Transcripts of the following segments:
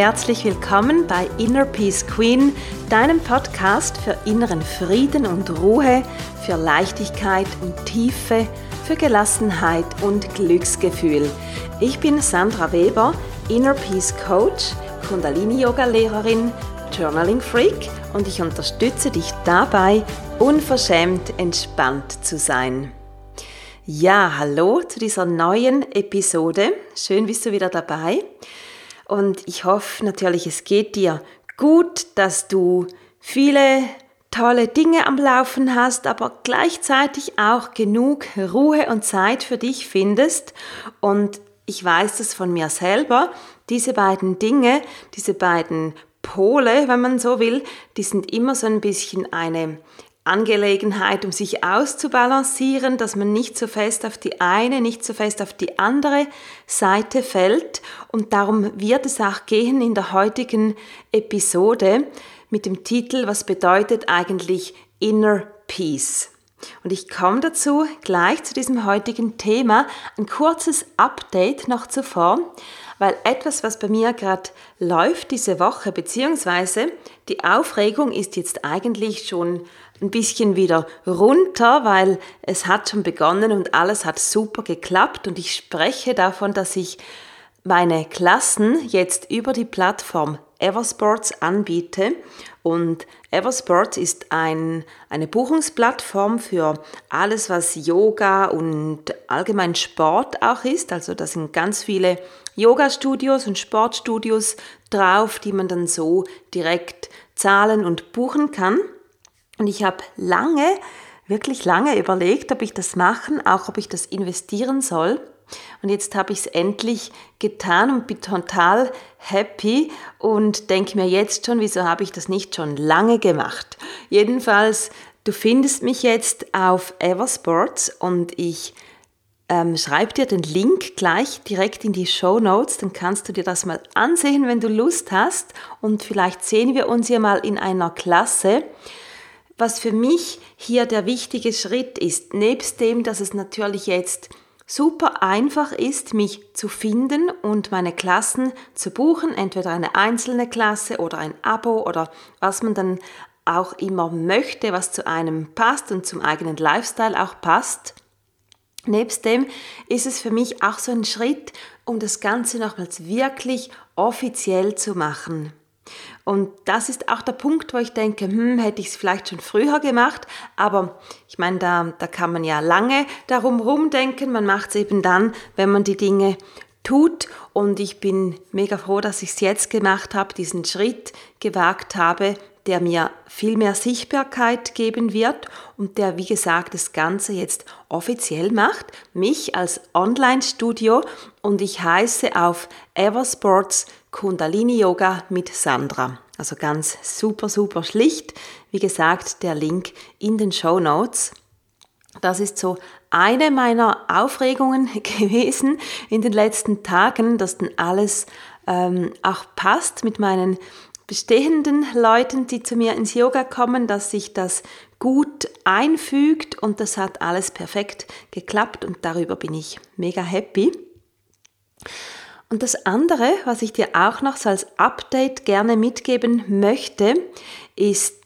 herzlich willkommen bei Inner Peace Queen, deinem Podcast für inneren Frieden und Ruhe, für Leichtigkeit und Tiefe, für Gelassenheit und Glücksgefühl. Ich bin Sandra Weber, Inner Peace Coach, Kundalini-Yoga-Lehrerin, Journaling-Freak und ich unterstütze dich dabei, unverschämt entspannt zu sein. Ja, hallo zu dieser neuen Episode. Schön bist du wieder dabei. Und ich hoffe natürlich, es geht dir gut, dass du viele tolle Dinge am Laufen hast, aber gleichzeitig auch genug Ruhe und Zeit für dich findest. Und ich weiß das von mir selber, diese beiden Dinge, diese beiden Pole, wenn man so will, die sind immer so ein bisschen eine Angelegenheit, um sich auszubalancieren, dass man nicht so fest auf die eine, nicht so fest auf die andere Seite fällt. Und darum wird es auch gehen in der heutigen Episode mit dem Titel Was bedeutet eigentlich Inner Peace? Und ich komme dazu gleich zu diesem heutigen Thema. Ein kurzes Update noch zuvor weil etwas, was bei mir gerade läuft diese Woche, beziehungsweise die Aufregung ist jetzt eigentlich schon ein bisschen wieder runter, weil es hat schon begonnen und alles hat super geklappt und ich spreche davon, dass ich meine Klassen jetzt über die Plattform Eversports anbiete. Und Eversports ist ein, eine Buchungsplattform für alles, was Yoga und allgemein Sport auch ist. Also da sind ganz viele Yoga-Studios und Sportstudios drauf, die man dann so direkt zahlen und buchen kann. Und ich habe lange, wirklich lange überlegt, ob ich das machen, auch ob ich das investieren soll. Und jetzt habe ich es endlich getan und bin total happy und denke mir jetzt schon, wieso habe ich das nicht schon lange gemacht. Jedenfalls, du findest mich jetzt auf Eversports und ich ähm, schreib dir den Link gleich direkt in die Show Notes, dann kannst du dir das mal ansehen, wenn du Lust hast und vielleicht sehen wir uns ja mal in einer Klasse. Was für mich hier der wichtige Schritt ist, nebst dem, dass es natürlich jetzt super einfach ist, mich zu finden und meine Klassen zu buchen, entweder eine einzelne Klasse oder ein Abo oder was man dann auch immer möchte, was zu einem passt und zum eigenen Lifestyle auch passt. Nebst dem ist es für mich auch so ein Schritt, um das Ganze nochmals wirklich offiziell zu machen. Und das ist auch der Punkt, wo ich denke, hm, hätte ich es vielleicht schon früher gemacht, aber ich meine, da, da kann man ja lange darum rumdenken, man macht es eben dann, wenn man die Dinge tut. Und ich bin mega froh, dass ich es jetzt gemacht habe, diesen Schritt gewagt habe, der mir viel mehr Sichtbarkeit geben wird und der, wie gesagt, das Ganze jetzt offiziell macht, mich als Online-Studio. Und ich heiße auf Eversports Kundalini Yoga mit Sandra. Also ganz super, super schlicht. Wie gesagt, der Link in den Show Notes. Das ist so eine meiner Aufregungen gewesen in den letzten Tagen, dass dann alles ähm, auch passt mit meinen bestehenden Leuten, die zu mir ins Yoga kommen, dass sich das gut einfügt und das hat alles perfekt geklappt und darüber bin ich mega happy. Und das andere, was ich dir auch noch so als Update gerne mitgeben möchte, ist,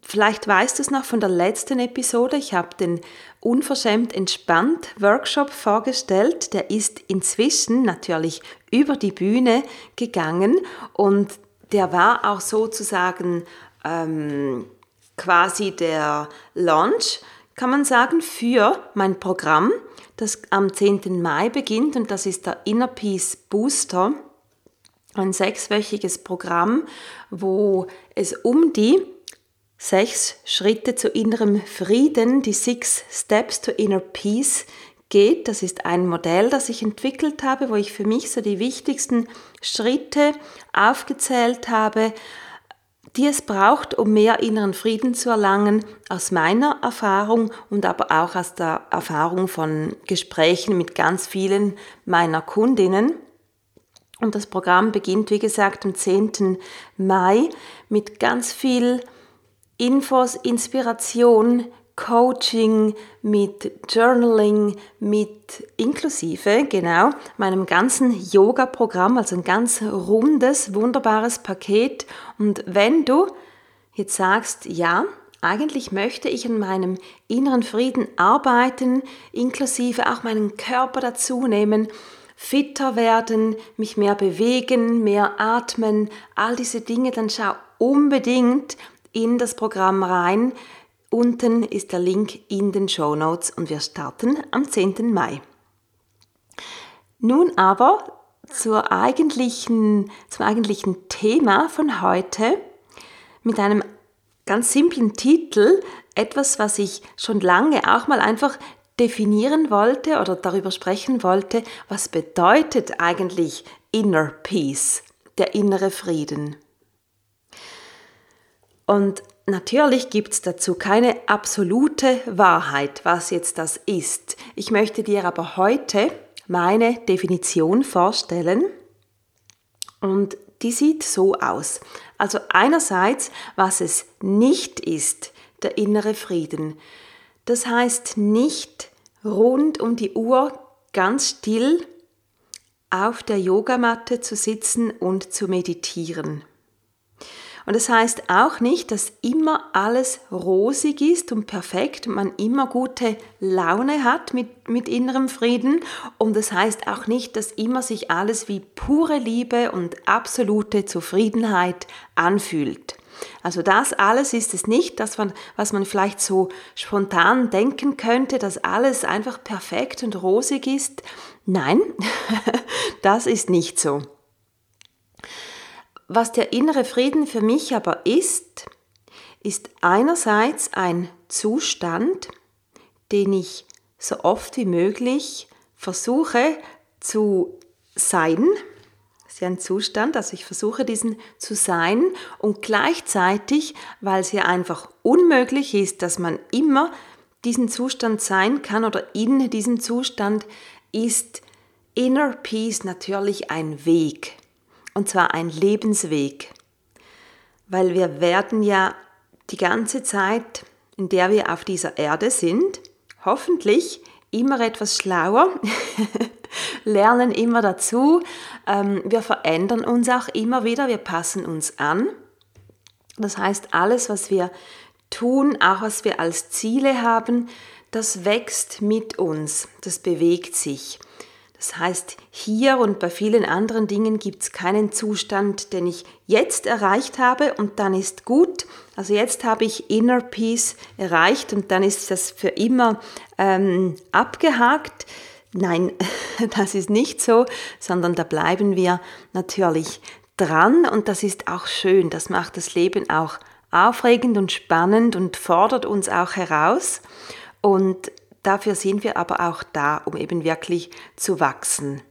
vielleicht weißt du es noch von der letzten Episode, ich habe den Unverschämt entspannt Workshop vorgestellt, der ist inzwischen natürlich über die Bühne gegangen und der war auch sozusagen ähm, quasi der Launch, kann man sagen, für mein Programm, das am 10. Mai beginnt und das ist der Inner Peace Booster, ein sechswöchiges Programm, wo es um die sechs Schritte zu innerem Frieden, die Six Steps to Inner Peace geht. Das ist ein Modell, das ich entwickelt habe, wo ich für mich so die wichtigsten Schritte aufgezählt habe, die es braucht, um mehr inneren Frieden zu erlangen, aus meiner Erfahrung und aber auch aus der Erfahrung von Gesprächen mit ganz vielen meiner Kundinnen. Und das Programm beginnt, wie gesagt, am 10. Mai mit ganz viel Infos, Inspiration, Coaching, mit Journaling, mit inklusive, genau, meinem ganzen Yoga-Programm, also ein ganz rundes, wunderbares Paket. Und wenn du jetzt sagst, ja, eigentlich möchte ich an meinem inneren Frieden arbeiten, inklusive auch meinen Körper dazu nehmen, fitter werden, mich mehr bewegen, mehr atmen, all diese Dinge, dann schau unbedingt in das Programm rein. Unten ist der Link in den Show Notes und wir starten am 10. Mai. Nun aber zur eigentlichen, zum eigentlichen Thema von heute mit einem ganz simplen Titel, etwas, was ich schon lange auch mal einfach definieren wollte oder darüber sprechen wollte, was bedeutet eigentlich Inner Peace, der innere Frieden. Und natürlich gibt es dazu keine absolute Wahrheit, was jetzt das ist. Ich möchte dir aber heute meine Definition vorstellen und die sieht so aus. Also einerseits, was es nicht ist, der innere Frieden. Das heißt nicht rund um die Uhr ganz still auf der Yogamatte zu sitzen und zu meditieren. Und das heißt auch nicht, dass immer alles rosig ist und perfekt man immer gute Laune hat mit, mit innerem Frieden. Und das heißt auch nicht, dass immer sich alles wie pure Liebe und absolute Zufriedenheit anfühlt. Also das alles ist es nicht, das man, was man vielleicht so spontan denken könnte, dass alles einfach perfekt und rosig ist. Nein, das ist nicht so. Was der innere Frieden für mich aber ist, ist einerseits ein Zustand, den ich so oft wie möglich versuche zu sein. Das ist ja ein Zustand, also ich versuche diesen zu sein und gleichzeitig, weil es ja einfach unmöglich ist, dass man immer diesen Zustand sein kann oder in diesem Zustand ist Inner Peace natürlich ein Weg und zwar ein Lebensweg, weil wir werden ja die ganze Zeit, in der wir auf dieser Erde sind, hoffentlich immer etwas schlauer, lernen immer dazu, ähm, wir verändern uns auch immer wieder, wir passen uns an. Das heißt, alles, was wir tun, auch was wir als Ziele haben, das wächst mit uns, das bewegt sich. Das heißt, hier und bei vielen anderen Dingen gibt es keinen Zustand, den ich jetzt erreicht habe und dann ist gut. Also jetzt habe ich Inner Peace erreicht und dann ist das für immer ähm, abgehakt. Nein, das ist nicht so, sondern da bleiben wir natürlich dran und das ist auch schön. Das macht das Leben auch aufregend und spannend und fordert uns auch heraus. Und Dafür sind wir aber auch da, um eben wirklich zu wachsen.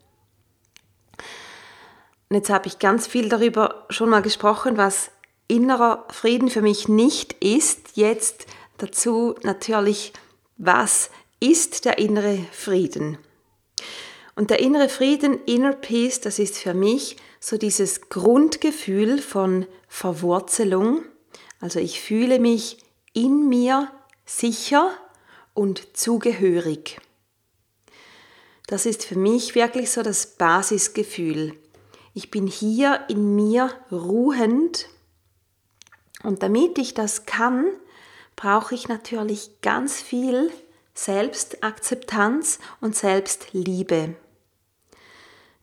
Und jetzt habe ich ganz viel darüber schon mal gesprochen, was innerer Frieden für mich nicht ist. Jetzt dazu natürlich, was ist der innere Frieden? Und der innere Frieden, Inner Peace, das ist für mich so dieses Grundgefühl von Verwurzelung. Also ich fühle mich in mir sicher, und zugehörig. Das ist für mich wirklich so das Basisgefühl. Ich bin hier in mir ruhend und damit ich das kann, brauche ich natürlich ganz viel Selbstakzeptanz und Selbstliebe,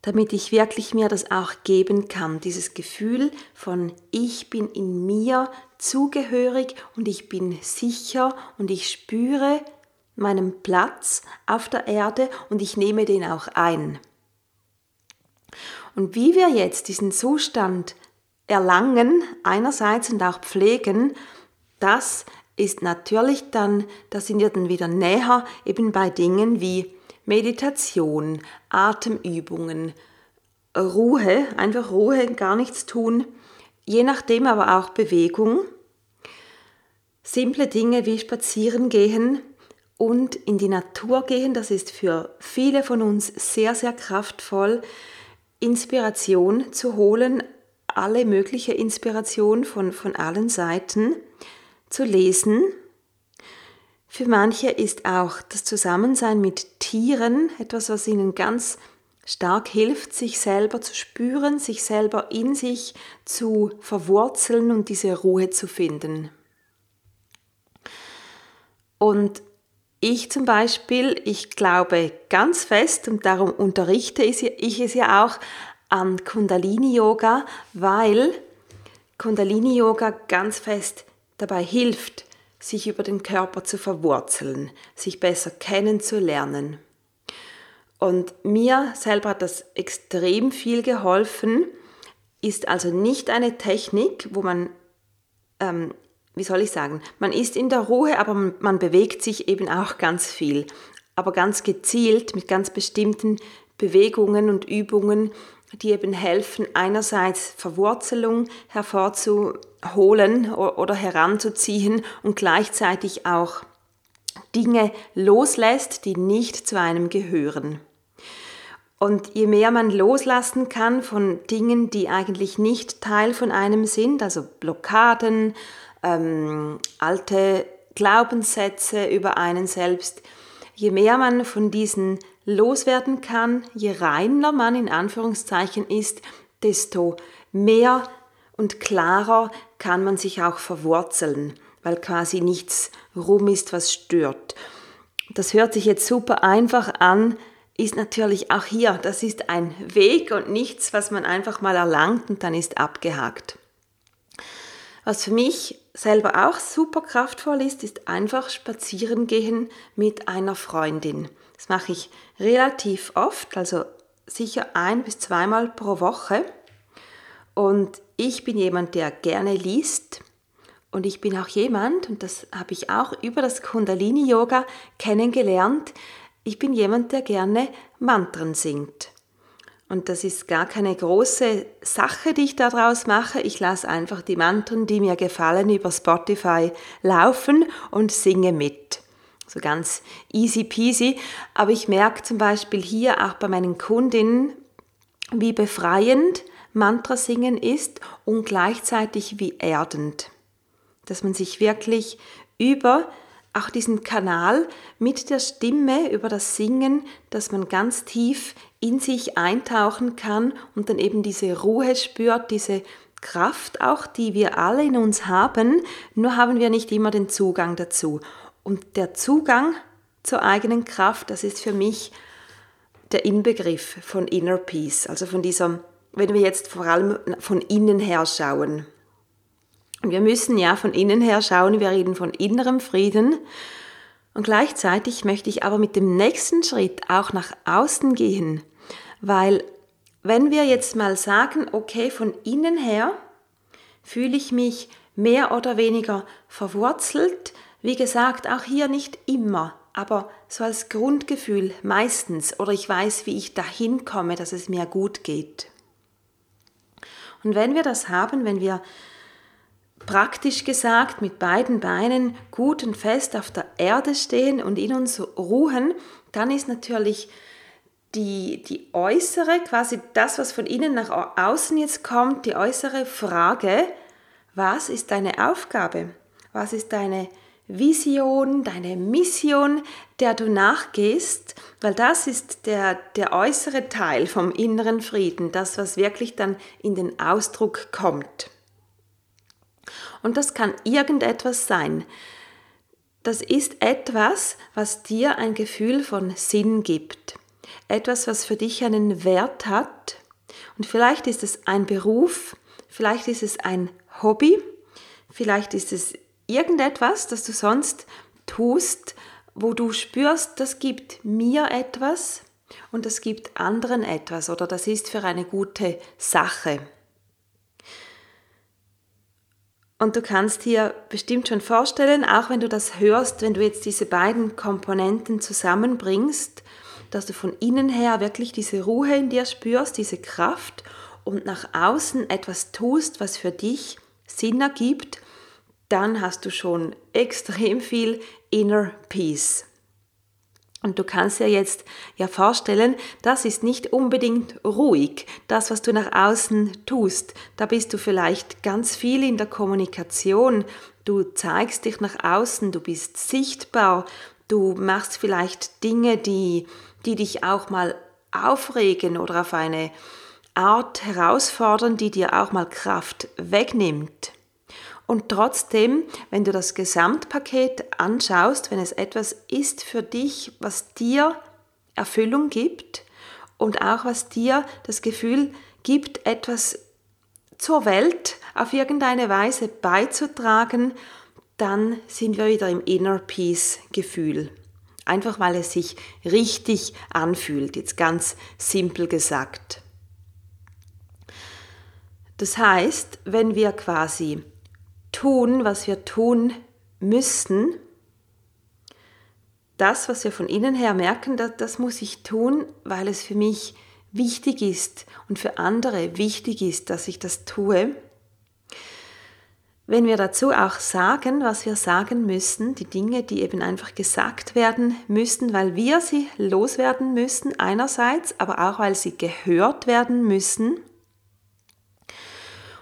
damit ich wirklich mir das auch geben kann, dieses Gefühl von ich bin in mir zugehörig und ich bin sicher und ich spüre, meinem Platz auf der Erde und ich nehme den auch ein. Und wie wir jetzt diesen Zustand erlangen, einerseits und auch pflegen, das ist natürlich dann, da sind wir dann wieder näher eben bei Dingen wie Meditation, Atemübungen, Ruhe, einfach Ruhe, gar nichts tun, je nachdem aber auch Bewegung, simple Dinge wie spazieren gehen, und in die Natur gehen. Das ist für viele von uns sehr, sehr kraftvoll, Inspiration zu holen, alle mögliche Inspiration von, von allen Seiten zu lesen. Für manche ist auch das Zusammensein mit Tieren etwas, was ihnen ganz stark hilft, sich selber zu spüren, sich selber in sich zu verwurzeln und diese Ruhe zu finden. Und ich zum Beispiel, ich glaube ganz fest und darum unterrichte ich es ja auch an Kundalini-Yoga, weil Kundalini-Yoga ganz fest dabei hilft, sich über den Körper zu verwurzeln, sich besser kennenzulernen. Und mir selber hat das extrem viel geholfen, ist also nicht eine Technik, wo man, ähm, wie soll ich sagen, man ist in der Ruhe, aber man, bewegt sich eben auch ganz viel, aber ganz gezielt mit ganz bestimmten Bewegungen und Übungen, die eben helfen, einerseits Verwurzelung hervorzuholen oder heranzuziehen und gleichzeitig auch Dinge loslässt, die nicht zu einem gehören. Und je mehr man loslassen kann von Dingen, die eigentlich nicht Teil von einem sind, also Blockaden, ähm, alte Glaubenssätze über einen selbst, je mehr man von diesen loswerden kann, je reiner man in Anführungszeichen ist, desto mehr und klarer kann man sich auch verwurzeln, weil quasi nichts rum ist, was stört. Das hört sich jetzt super einfach an, ist natürlich auch hier, das ist ein Weg und nichts, was man einfach mal erlangt und dann ist abgehakt. Was für mich selber auch super kraftvoll ist, ist einfach spazieren gehen mit einer Freundin. Das mache ich relativ oft, also sicher ein bis zweimal pro Woche. Und ich bin jemand, der gerne liest. Und ich bin auch jemand, und das habe ich auch über das Kundalini-Yoga kennengelernt, ich bin jemand, der gerne Mantren singt. Und das ist gar keine große Sache, die ich daraus mache. Ich lasse einfach die Mantren, die mir gefallen, über Spotify laufen und singe mit. So ganz easy peasy. Aber ich merke zum Beispiel hier auch bei meinen Kundinnen, wie befreiend Mantra singen ist und gleichzeitig wie erdend. Dass man sich wirklich über auch diesen Kanal mit der Stimme über das Singen, dass man ganz tief in sich eintauchen kann und dann eben diese Ruhe spürt, diese Kraft auch, die wir alle in uns haben, nur haben wir nicht immer den Zugang dazu. Und der Zugang zur eigenen Kraft, das ist für mich der Inbegriff von Inner Peace, also von diesem, wenn wir jetzt vor allem von innen her schauen. Wir müssen ja von innen her schauen, wir reden von innerem Frieden. Und gleichzeitig möchte ich aber mit dem nächsten Schritt auch nach außen gehen, weil wenn wir jetzt mal sagen, okay, von innen her fühle ich mich mehr oder weniger verwurzelt, wie gesagt, auch hier nicht immer, aber so als Grundgefühl meistens, oder ich weiß, wie ich dahin komme, dass es mir gut geht. Und wenn wir das haben, wenn wir praktisch gesagt mit beiden Beinen gut und fest auf der Erde stehen und in uns ruhen, dann ist natürlich die, die äußere, quasi das, was von innen nach außen jetzt kommt, die äußere Frage, was ist deine Aufgabe? Was ist deine Vision, deine Mission, der du nachgehst? Weil das ist der, der äußere Teil vom inneren Frieden, das, was wirklich dann in den Ausdruck kommt. Und das kann irgendetwas sein. Das ist etwas, was dir ein Gefühl von Sinn gibt. Etwas, was für dich einen Wert hat. Und vielleicht ist es ein Beruf, vielleicht ist es ein Hobby, vielleicht ist es irgendetwas, das du sonst tust, wo du spürst, das gibt mir etwas und das gibt anderen etwas oder das ist für eine gute Sache. Und du kannst dir bestimmt schon vorstellen, auch wenn du das hörst, wenn du jetzt diese beiden Komponenten zusammenbringst, dass du von innen her wirklich diese Ruhe in dir spürst, diese Kraft und nach außen etwas tust, was für dich Sinn ergibt, dann hast du schon extrem viel Inner Peace. Und du kannst dir jetzt ja vorstellen, das ist nicht unbedingt ruhig, das, was du nach außen tust. Da bist du vielleicht ganz viel in der Kommunikation. Du zeigst dich nach außen, du bist sichtbar, du machst vielleicht Dinge, die, die dich auch mal aufregen oder auf eine Art herausfordern, die dir auch mal Kraft wegnimmt. Und trotzdem, wenn du das Gesamtpaket anschaust, wenn es etwas ist für dich, was dir Erfüllung gibt und auch was dir das Gefühl gibt, etwas zur Welt auf irgendeine Weise beizutragen, dann sind wir wieder im Inner Peace Gefühl. Einfach weil es sich richtig anfühlt, jetzt ganz simpel gesagt. Das heißt, wenn wir quasi tun, was wir tun müssen, das, was wir von innen her merken, das, das muss ich tun, weil es für mich wichtig ist und für andere wichtig ist, dass ich das tue. Wenn wir dazu auch sagen, was wir sagen müssen, die Dinge, die eben einfach gesagt werden müssen, weil wir sie loswerden müssen einerseits, aber auch weil sie gehört werden müssen.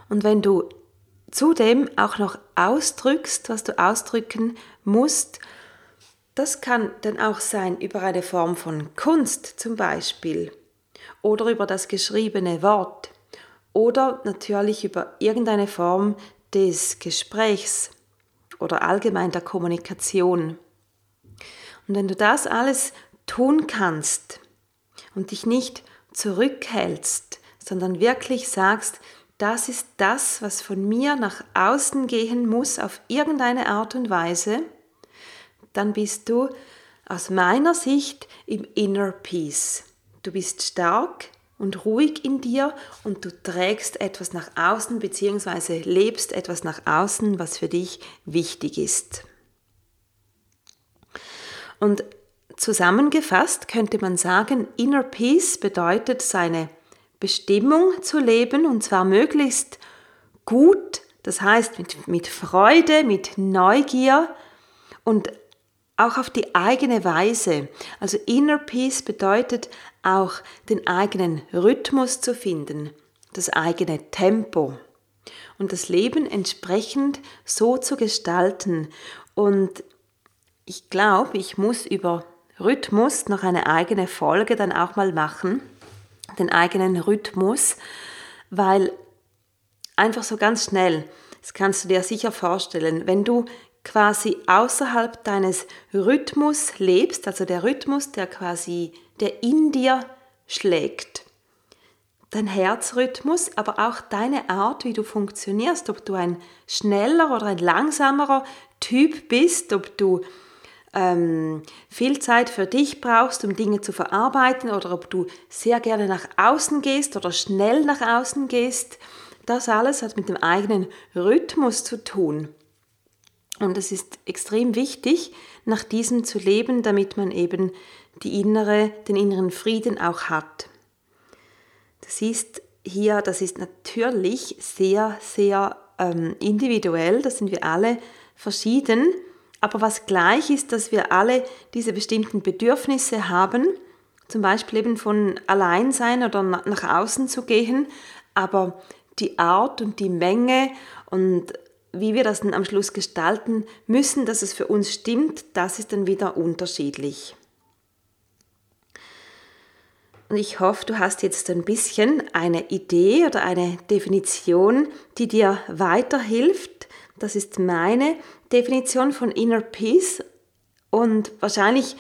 Und wenn du zudem auch noch ausdrückst, was du ausdrücken musst. Das kann dann auch sein über eine Form von Kunst zum Beispiel oder über das geschriebene Wort oder natürlich über irgendeine Form des Gesprächs oder allgemein der Kommunikation. Und wenn du das alles tun kannst und dich nicht zurückhältst, sondern wirklich sagst, das ist das, was von mir nach außen gehen muss auf irgendeine Art und Weise, dann bist du aus meiner Sicht im Inner Peace. Du bist stark und ruhig in dir und du trägst etwas nach außen bzw. lebst etwas nach außen, was für dich wichtig ist. Und zusammengefasst könnte man sagen, Inner Peace bedeutet seine Bestimmung zu leben und zwar möglichst gut, das heißt mit, mit Freude, mit Neugier und auch auf die eigene Weise. Also Inner Peace bedeutet auch den eigenen Rhythmus zu finden, das eigene Tempo und das Leben entsprechend so zu gestalten. Und ich glaube, ich muss über Rhythmus noch eine eigene Folge dann auch mal machen den eigenen Rhythmus, weil einfach so ganz schnell, das kannst du dir sicher vorstellen, wenn du quasi außerhalb deines Rhythmus lebst, also der Rhythmus, der quasi, der in dir schlägt, dein Herzrhythmus, aber auch deine Art, wie du funktionierst, ob du ein schneller oder ein langsamerer Typ bist, ob du ähm, viel Zeit für dich brauchst, um Dinge zu verarbeiten oder ob du sehr gerne nach außen gehst oder schnell nach außen gehst. Das alles hat mit dem eigenen Rhythmus zu tun. Und es ist extrem wichtig, nach diesem zu leben, damit man eben die innere, den inneren Frieden auch hat. Das ist hier, das ist natürlich sehr, sehr ähm, individuell, das sind wir alle verschieden. Aber was gleich ist, dass wir alle diese bestimmten Bedürfnisse haben, zum Beispiel eben von allein sein oder nach außen zu gehen, aber die Art und die Menge und wie wir das dann am Schluss gestalten müssen, dass es für uns stimmt, das ist dann wieder unterschiedlich. Und ich hoffe, du hast jetzt ein bisschen eine Idee oder eine Definition, die dir weiterhilft. Das ist meine Definition von Inner Peace und wahrscheinlich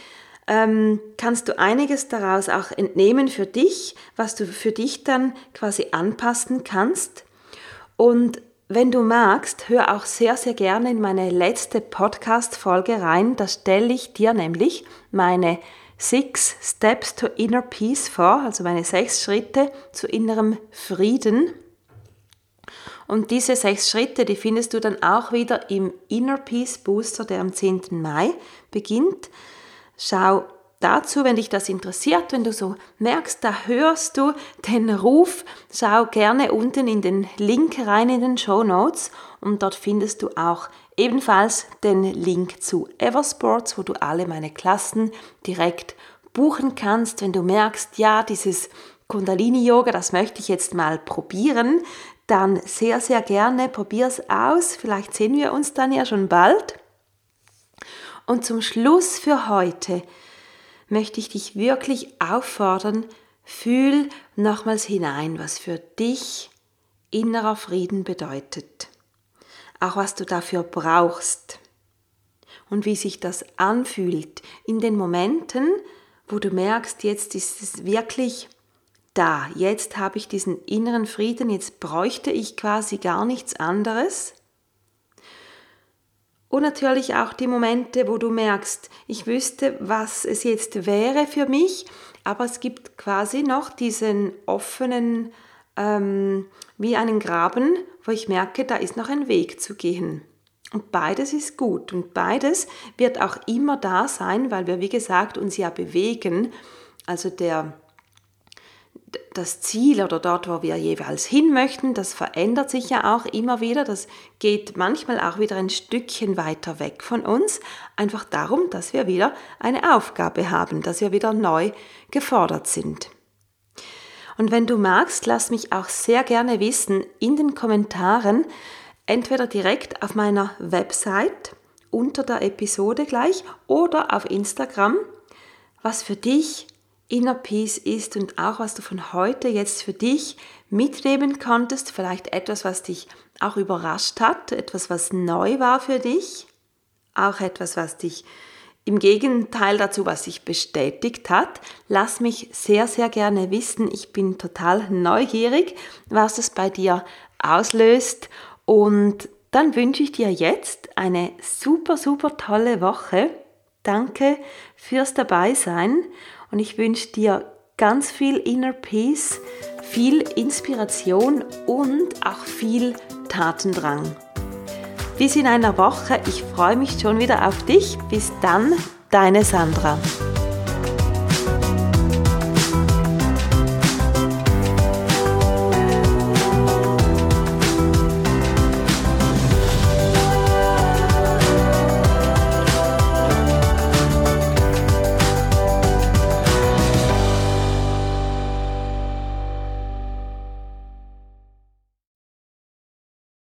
ähm, kannst du einiges daraus auch entnehmen für dich, was du für dich dann quasi anpassen kannst. Und wenn du magst, hör auch sehr, sehr gerne in meine letzte Podcast-Folge rein. Da stelle ich dir nämlich meine Six Steps to Inner Peace vor, also meine sechs Schritte zu innerem Frieden. Und diese sechs Schritte, die findest du dann auch wieder im Inner Peace Booster, der am 10. Mai beginnt. Schau dazu, wenn dich das interessiert, wenn du so merkst, da hörst du den Ruf, schau gerne unten in den Link rein in den Show Notes und dort findest du auch ebenfalls den Link zu Eversports, wo du alle meine Klassen direkt buchen kannst, wenn du merkst, ja, dieses Kundalini-Yoga, das möchte ich jetzt mal probieren, dann sehr, sehr gerne probier's aus. Vielleicht sehen wir uns dann ja schon bald. Und zum Schluss für heute möchte ich dich wirklich auffordern, fühl nochmals hinein, was für dich innerer Frieden bedeutet. Auch was du dafür brauchst. Und wie sich das anfühlt in den Momenten, wo du merkst, jetzt ist es wirklich da, jetzt habe ich diesen inneren Frieden, jetzt bräuchte ich quasi gar nichts anderes. Und natürlich auch die Momente, wo du merkst, ich wüsste, was es jetzt wäre für mich, aber es gibt quasi noch diesen offenen, ähm, wie einen Graben, wo ich merke, da ist noch ein Weg zu gehen. Und beides ist gut und beides wird auch immer da sein, weil wir, wie gesagt, uns ja bewegen. Also der, das Ziel oder dort, wo wir jeweils hin möchten, das verändert sich ja auch immer wieder. Das geht manchmal auch wieder ein Stückchen weiter weg von uns. Einfach darum, dass wir wieder eine Aufgabe haben, dass wir wieder neu gefordert sind. Und wenn du magst, lass mich auch sehr gerne wissen in den Kommentaren, entweder direkt auf meiner Website unter der Episode gleich oder auf Instagram, was für dich Inner Peace ist und auch was du von heute jetzt für dich mitnehmen konntest, vielleicht etwas, was dich auch überrascht hat, etwas, was neu war für dich, auch etwas, was dich im Gegenteil dazu, was sich bestätigt hat, lass mich sehr, sehr gerne wissen. Ich bin total neugierig, was es bei dir auslöst und dann wünsche ich dir jetzt eine super, super tolle Woche. Danke fürs Dabeisein und ich wünsche dir ganz viel Inner Peace, viel Inspiration und auch viel Tatendrang. Bis in einer Woche. Ich freue mich schon wieder auf dich. Bis dann, deine Sandra.